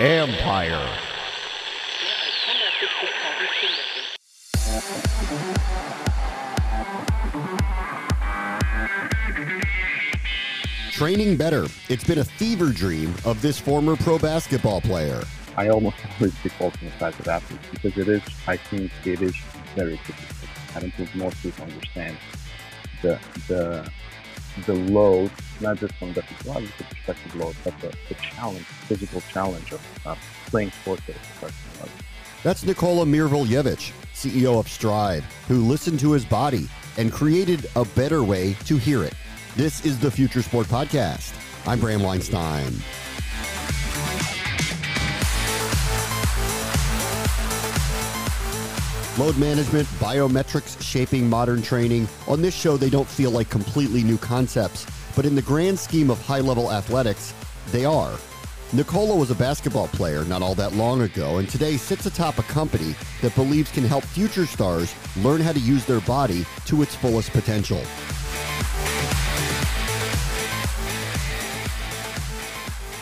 Empire. Training better. It's been a fever dream of this former pro basketball player. I almost always default to the size of athletes because it is, I think it is very difficult. I don't think most people understand the the the load, not just from the physiological perspective load, but the, the challenge, physical challenge of uh, playing sports at a professional level. That's Nikola Mirvaljevic, CEO of Strive, who listened to his body and created a better way to hear it. This is the Future Sport Podcast. I'm Bram Weinstein. Load management, biometrics shaping modern training. On this show, they don't feel like completely new concepts, but in the grand scheme of high level athletics, they are. Nikola was a basketball player not all that long ago, and today sits atop a company that believes can help future stars learn how to use their body to its fullest potential.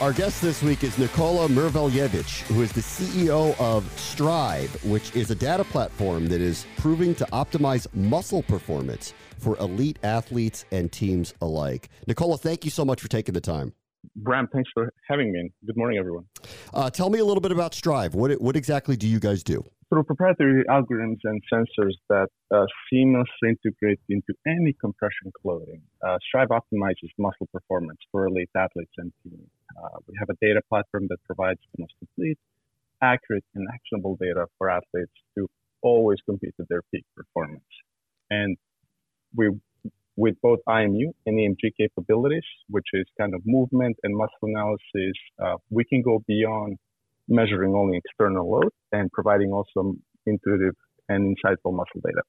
Our guest this week is Nikola Mirvaljevic, who is the CEO of Strive, which is a data platform that is proving to optimize muscle performance for elite athletes and teams alike. Nikola, thank you so much for taking the time. Bram, thanks for having me. Good morning, everyone. Uh, tell me a little bit about Strive. What, what exactly do you guys do? Through proprietary algorithms and sensors that uh, seamlessly integrate into any compression clothing, uh, Strive optimizes muscle performance for elite athletes and teams. Uh, we have a data platform that provides the most complete, accurate, and actionable data for athletes to always compete at their peak performance. And we, with both IMU and EMG capabilities, which is kind of movement and muscle analysis, uh, we can go beyond measuring only external load and providing also intuitive and insightful muscle data.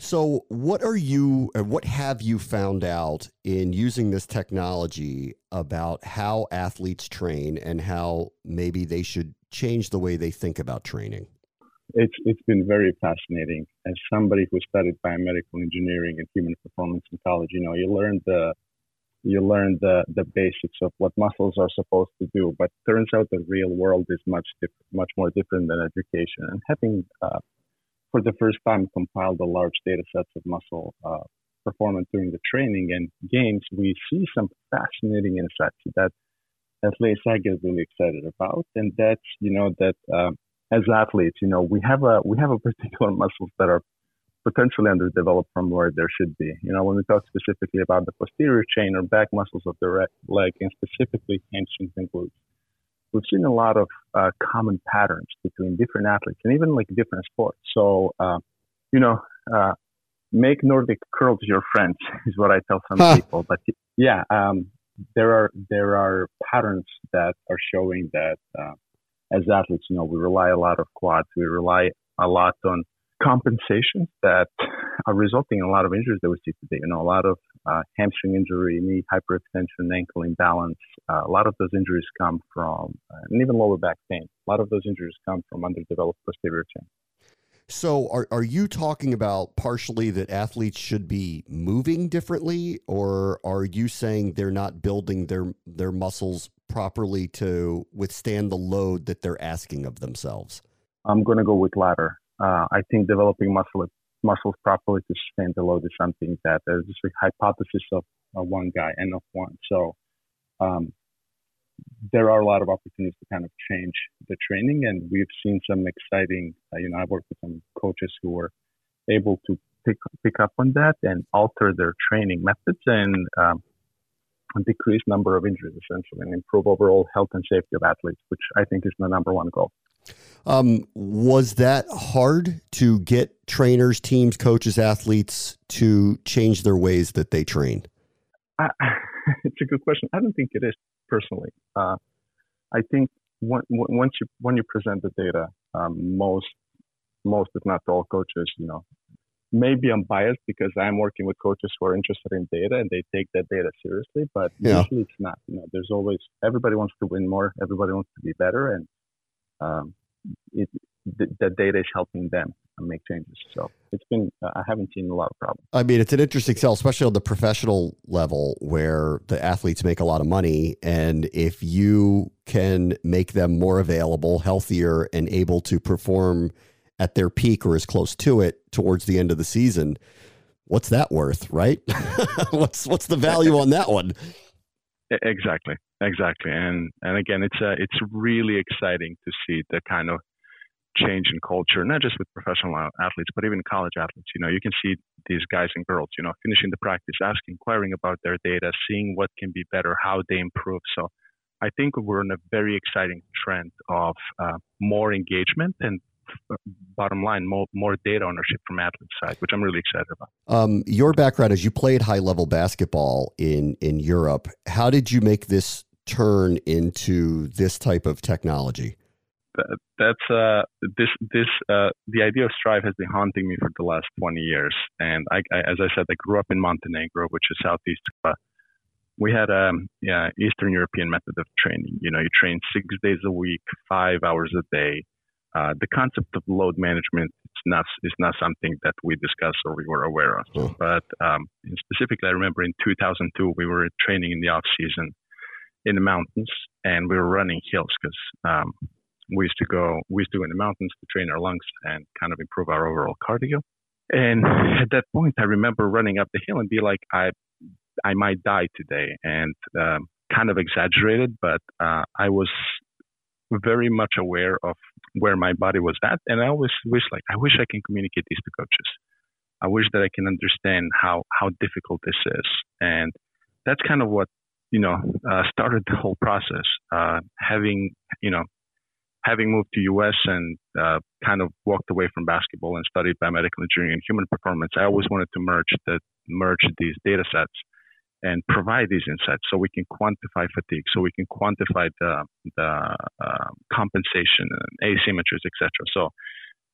So, what are you, what have you found out in using this technology about how athletes train and how maybe they should change the way they think about training? It's it's been very fascinating. As somebody who studied biomedical engineering and human performance in college, you know, you learn the you learn the the basics of what muscles are supposed to do, but turns out the real world is much different, much more different than education. And having uh, for the first time compiled a large data sets of muscle uh, performance during the training and games, we see some fascinating insights that athletes I get really excited about. And that's, you know, that uh, as athletes, you know, we have a, we have a particular muscles that are potentially underdeveloped from where there should be. You know, when we talk specifically about the posterior chain or back muscles of the leg and specifically hamstrings and glutes, we've seen a lot of uh, common patterns between different athletes and even like different sports. So, uh, you know, uh, make Nordic curls your friends is what I tell some huh. people. But yeah, um, there are there are patterns that are showing that uh, as athletes, you know, we rely a lot of quads, we rely a lot on compensations that are resulting in a lot of injuries that we see today. You know, a lot of uh, hamstring injury, knee hyperextension, ankle imbalance. Uh, a lot of those injuries come from, uh, and even lower back pain. A lot of those injuries come from underdeveloped posterior chain. So, are are you talking about partially that athletes should be moving differently, or are you saying they're not building their their muscles properly to withstand the load that they're asking of themselves? I'm going to go with latter. Uh, I think developing muscle muscles properly to sustain the load is something that is just a hypothesis of uh, one guy and of one. So um, there are a lot of opportunities to kind of change the training, and we've seen some exciting. Uh, you know, I've worked with some coaches who were able to pick pick up on that and alter their training methods and um, decrease number of injuries essentially and improve overall health and safety of athletes, which I think is the number one goal. Um, was that hard to get trainers, teams, coaches, athletes to change their ways that they train? it's a good question. I don't think it is personally. Uh, I think when, once you when you present the data, um, most most if not all coaches, you know, maybe I'm biased because I'm working with coaches who are interested in data and they take that data seriously, but yeah. usually it's not. You know, there's always everybody wants to win more, everybody wants to be better, and um, it, the, the data is helping them make changes. So it's been, I haven't seen a lot of problems. I mean, it's an interesting sell, especially on the professional level where the athletes make a lot of money. And if you can make them more available, healthier, and able to perform at their peak or as close to it towards the end of the season, what's that worth, right? what's what's the value on that one? Exactly, exactly, and and again, it's uh, it's really exciting to see the kind of change in culture, not just with professional athletes, but even college athletes. You know, you can see these guys and girls, you know, finishing the practice, asking, inquiring about their data, seeing what can be better, how they improve. So I think we're in a very exciting trend of uh, more engagement and uh, bottom line, more, more data ownership from athletes side, which I'm really excited about. Um, your background is you played high level basketball in, in Europe. How did you make this turn into this type of technology? that's uh, this this uh, the idea of Strive has been haunting me for the last 20 years. And I, I, as I said, I grew up in Montenegro, which is southeast. Uh, we had a um, yeah, Eastern European method of training. You know, you train six days a week, five hours a day. Uh, the concept of load management is not is not something that we discussed or we were aware of. But um, specifically, I remember in 2002 we were training in the off season in the mountains and we were running hills because um, we used to go, we used to go in the mountains to train our lungs and kind of improve our overall cardio. And at that point, I remember running up the hill and be like, I, I might die today, and um, kind of exaggerated, but uh, I was very much aware of where my body was at, and I always wish, like, I wish I can communicate this to coaches. I wish that I can understand how how difficult this is, and that's kind of what you know uh, started the whole process. Uh, having you know having moved to US and uh, kind of walked away from basketball and studied biomedical engineering and human performance, I always wanted to merge the merge these data sets and provide these insights so we can quantify fatigue, so we can quantify the the uh, compensation and asymmetries, etc. So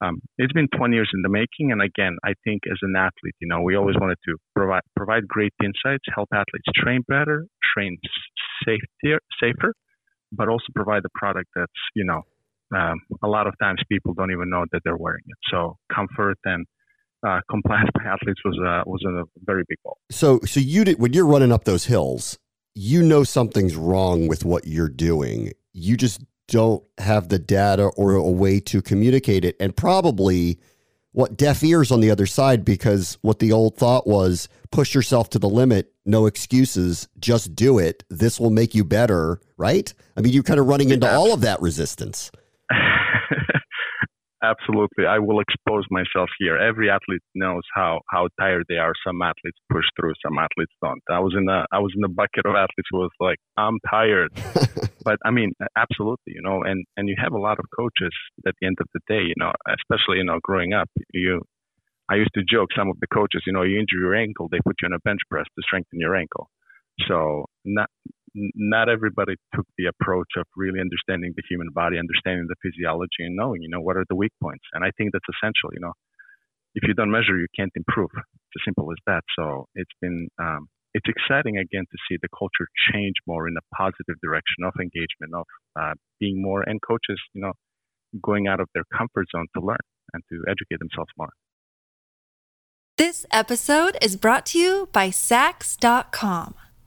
um, it's been 20 years in the making, and again, I think as an athlete, you know, we always wanted to provide provide great insights, help athletes train better, train safer, safer, but also provide a product that's you know um, a lot of times people don't even know that they're wearing it. So comfort and uh, compliance by athletes was a, was a very big goal. So so you did when you're running up those hills, you know something's wrong with what you're doing. You just don't have the data or a way to communicate it, and probably what deaf ears on the other side because what the old thought was push yourself to the limit no excuses just do it. This will make you better right? I mean you're kind of running into all of that resistance Absolutely. I will expose myself here. Every athlete knows how, how tired they are. Some athletes push through, some athletes don't. I was in a I was in a bucket of athletes who was like, I'm tired. but I mean, absolutely, you know, and, and you have a lot of coaches at the end of the day, you know, especially, you know, growing up, you I used to joke some of the coaches, you know, you injure your ankle, they put you on a bench press to strengthen your ankle. So not not everybody took the approach of really understanding the human body, understanding the physiology, and knowing, you know, what are the weak points. And I think that's essential. You know, if you don't measure, you can't improve. It's as simple as that. So it's been um, it's exciting again to see the culture change more in a positive direction of engagement, of uh, being more, and coaches, you know, going out of their comfort zone to learn and to educate themselves more. This episode is brought to you by Saks.com.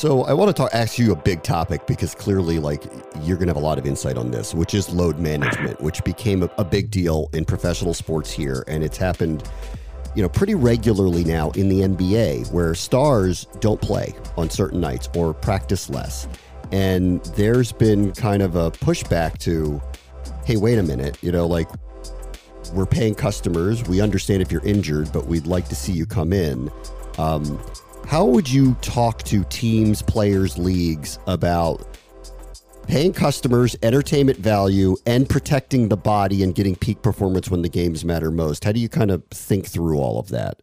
So I want to talk, ask you a big topic because clearly, like, you're going to have a lot of insight on this, which is load management, which became a, a big deal in professional sports here, and it's happened, you know, pretty regularly now in the NBA, where stars don't play on certain nights or practice less, and there's been kind of a pushback to, hey, wait a minute, you know, like. We're paying customers. We understand if you're injured, but we'd like to see you come in. Um, how would you talk to teams, players, leagues about paying customers, entertainment value, and protecting the body and getting peak performance when the games matter most? How do you kind of think through all of that?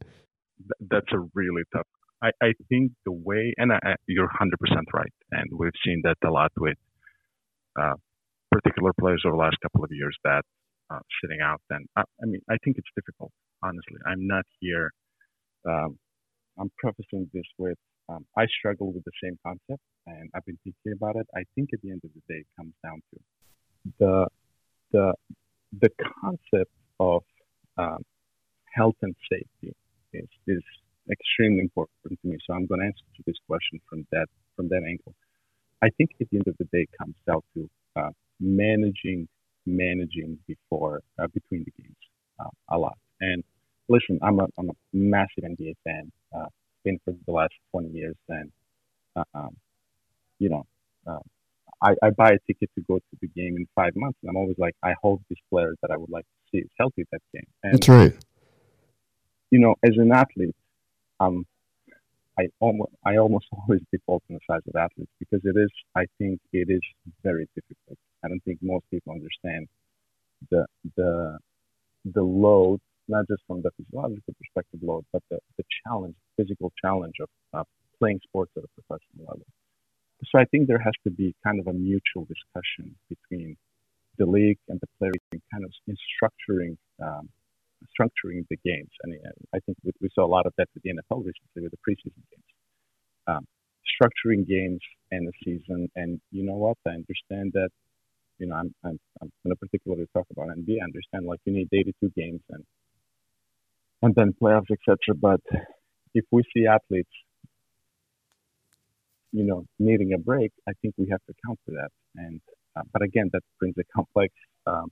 That's a really tough. I, I think the way, and I, you're 100% right, and we've seen that a lot with uh, particular players over the last couple of years that uh, sitting out. And I, I, mean, I think it's difficult. Honestly, I'm not here. Um, I'm prefacing this with um, I struggle with the same concept, and I've been thinking about it. I think at the end of the day, it comes down to the the the concept of um, health and safety is is extremely important to me. So I'm going to answer to this question from that from that angle. I think at the end of the day, it comes down to uh, managing managing before uh, between the games uh, a lot. And listen, I'm a I'm a massive NBA fan. Uh, been for the last 20 years, and uh, um, you know, uh, I, I buy a ticket to go to the game in five months, and I'm always like, I hope this player that I would like to see is healthy that game. And, That's right. You know, as an athlete, um, I almost I almost always default on the size of athletes because it is I think it is very difficult. I don't think most people understand the the the load, not just from the physiological perspective load, but the, the challenge, physical challenge of uh, playing sports at a professional level. So I think there has to be kind of a mutual discussion between the league and the players in kind of in structuring um, structuring the games. And I think we, saw a lot of that with the NFL recently with the preseason games. Um, structuring games and the season. And you know what? I understand that. You know, I'm I'm, I'm going to particularly talk about NBA. I understand like you need 82 games and and then playoffs, etc. But if we see athletes, you know, needing a break, I think we have to account for that. And uh, but again, that brings a complex um,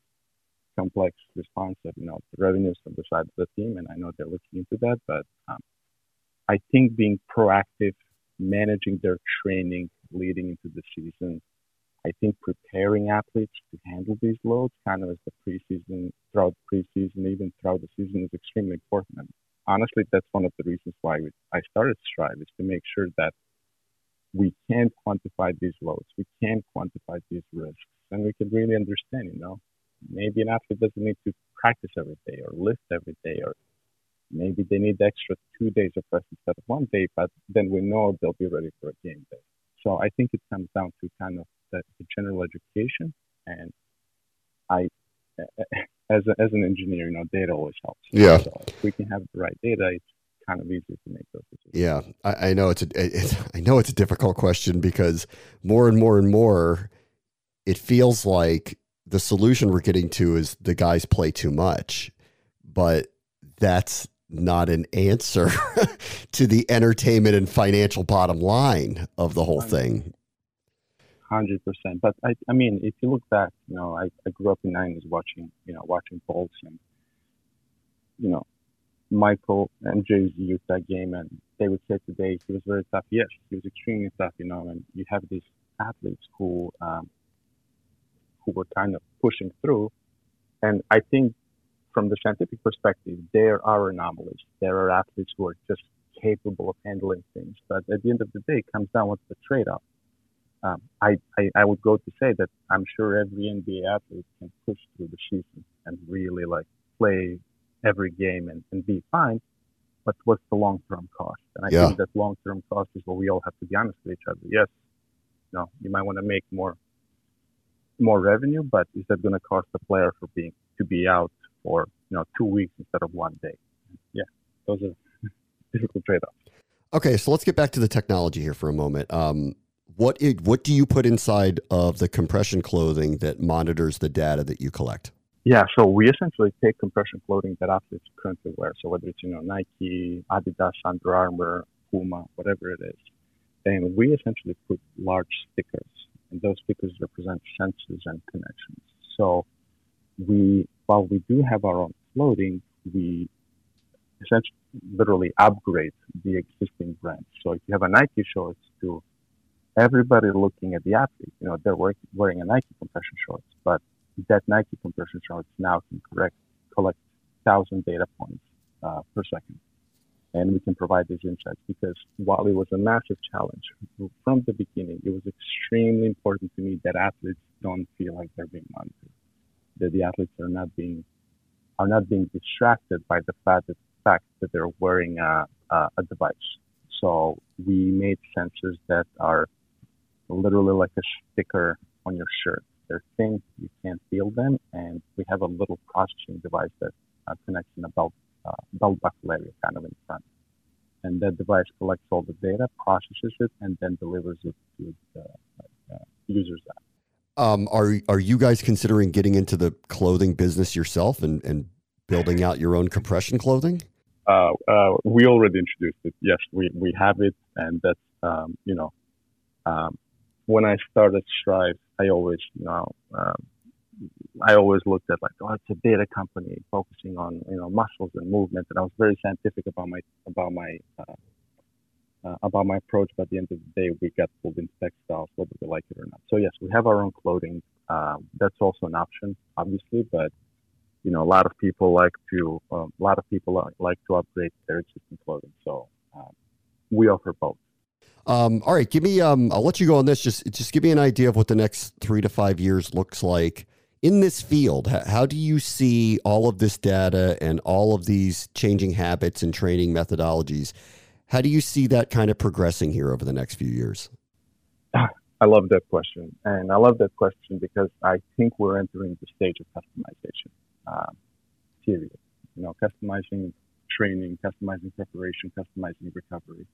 complex response of you know revenues from the side of the team, and I know they're looking into that. But um, I think being proactive, managing their training leading into the season, I think preparing athletes to handle these loads, kind of as the preseason, throughout preseason, even throughout the season, is extremely important. And honestly, that's one of the reasons why we, I started Strive is to make sure that we can quantify these loads, we can quantify these risks, and we can really understand, you know, maybe an athlete doesn't need to practice every day or lift every day, or maybe they need extra two days of rest instead of one day, but then we know they'll be ready for a game day. So I think it comes down to kind of the, the general education, and I, as a, as an engineer, you know, data always helps. Yeah. So if we can have the right data, it's kind of easy to make those decisions. Yeah, I, I know it's a it's, I know it's a difficult question because more and more and more, it feels like the solution we're getting to is the guys play too much, but that's not an answer to the entertainment and financial bottom line of the whole thing. Hundred percent. But I, I mean, if you look back, you know, I, I grew up in nineties watching, you know, watching Bulls and, you know, Michael and Jay Z used that game, and they would say today he was very tough. Yes, he was extremely tough, you know. And you have these athletes who um, who were kind of pushing through. And I think from the scientific perspective, there are anomalies. There are athletes who are just capable of handling things. But at the end of the day, it comes down to the trade-off. Um, I, I, I would go to say that I'm sure every NBA athlete can push through the season and really like play every game and, and be fine. But what's the long-term cost? And I yeah. think that long-term cost is what we all have to be honest with each other. Yes, you know, you might want to make more more revenue, but is that going to cost the player for being to be out for you know two weeks instead of one day? Yeah, those are difficult trade-offs. Okay, so let's get back to the technology here for a moment. Um, what it, what do you put inside of the compression clothing that monitors the data that you collect? Yeah, so we essentially take compression clothing that athletes currently wear. So whether it's you know Nike, Adidas, Under Armour, Puma, whatever it is, and we essentially put large stickers, and those stickers represent sensors and connections. So we, while we do have our own clothing, we essentially literally upgrade the existing brands. So if you have a Nike shorts to everybody looking at the athlete, you know, they're wearing a Nike compression shorts, but that Nike compression shorts now can correct, collect thousand data points uh, per second. And we can provide these insights because while it was a massive challenge from the beginning, it was extremely important to me that athletes don't feel like they're being monitored, that the athletes are not being are not being distracted by the fact that, fact that they're wearing a, a, a device. So we made sensors that are literally like a sticker on your shirt. They're thin, you can't feel them, and we have a little processing device that uh, connects in a belt, uh, belt buckle area, kind of in front. And that device collects all the data, processes it, and then delivers it to the uh, users. Um, are are you guys considering getting into the clothing business yourself and, and building out your own compression clothing? Uh, uh, we already introduced it. Yes, we, we have it, and that's um, you know um, when I started Strive, I always, you know, um, I always looked at like, oh, it's a data company focusing on, you know, muscles and movement, and I was very scientific about my about my uh, uh, about my approach. But at the end of the day, we got pulled into textiles, whether we like it or not. So yes, we have our own clothing. Um, that's also an option, obviously, but you know, a lot of people like to um, a lot of people like to upgrade their existing clothing. So um, we offer both. Um, all right, give me. Um, I'll let you go on this. Just, just give me an idea of what the next three to five years looks like in this field. How, how do you see all of this data and all of these changing habits and training methodologies? How do you see that kind of progressing here over the next few years? I love that question, and I love that question because I think we're entering the stage of customization. Um, period. You know, customizing training, customizing preparation, customizing recovery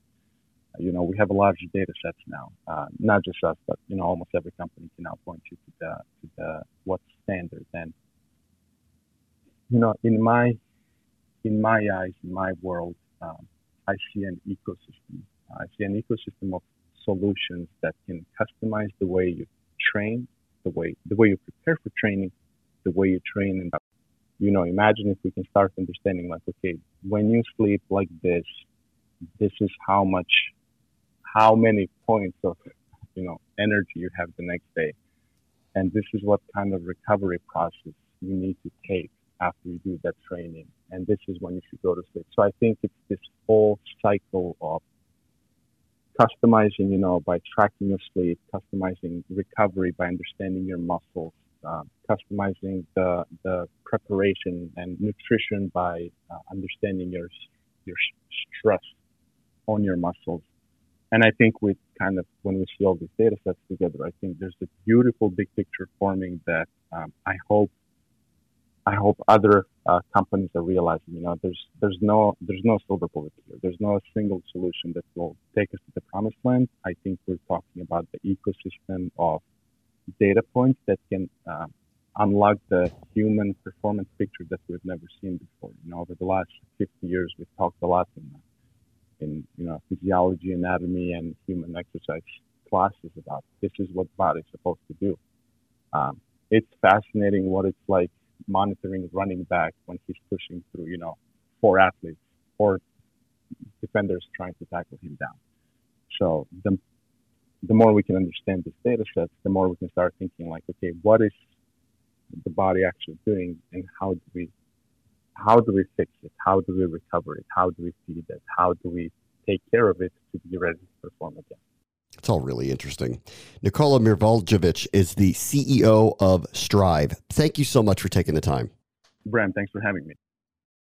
you know, we have a large data sets now, uh, not just us, but, you know, almost every company can now point you to the, to the, what's standard. And, you know, in my, in my eyes, in my world, um, I see an ecosystem. I see an ecosystem of solutions that can customize the way you train, the way, the way you prepare for training, the way you train and you know, imagine if we can start understanding like, okay, when you sleep like this, this is how much how many points of you know energy you have the next day. And this is what kind of recovery process you need to take after you do that training. And this is when you should go to sleep. So i think it's this whole cycle of customizing you know by tracking your sleep customizing recovery by understanding your muscles um, customizing the the preparation and nutrition by uh, understanding your your stress on your muscles and I think we kind of, when we see all these data sets together, I think there's a beautiful big picture forming that um, I hope, I hope other uh, companies are realizing. You know, there's there's no there's no silver bullet here. There's no single solution that will take us to the promised land. I think we're talking about the ecosystem of data points that can uh, unlock the human performance picture that we've never seen before. You know, over the last 50 years, we've talked a lot in in you know physiology, anatomy, and human exercise classes about this is what the body's supposed to do. Um, it's fascinating what it's like monitoring running back when he's pushing through you know four athletes or defenders trying to tackle him down. So the the more we can understand this data sets, the more we can start thinking like, okay, what is the body actually doing, and how do we how do we fix it? How do we recover it? How do we feed it? How do we take care of it to be ready to perform again? It's all really interesting. Nikola Mirvaljevic is the CEO of Strive. Thank you so much for taking the time. Bram, thanks for having me.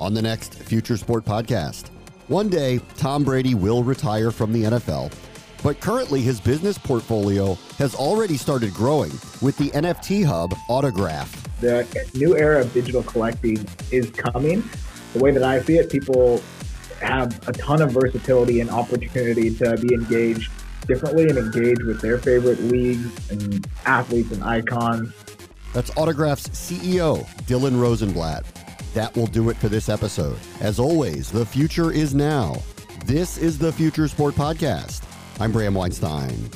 On the next Future Sport podcast. One day, Tom Brady will retire from the NFL, but currently his business portfolio has already started growing with the NFT hub Autograph. The new era of digital collecting is coming. The way that I see it, people have a ton of versatility and opportunity to be engaged differently and engage with their favorite leagues and athletes and icons. That's Autograph's CEO, Dillon Rosenblatt. That will do it for this episode. As always, the future is now. This is the Future Sport Podcast. I'm Bram Weinstein.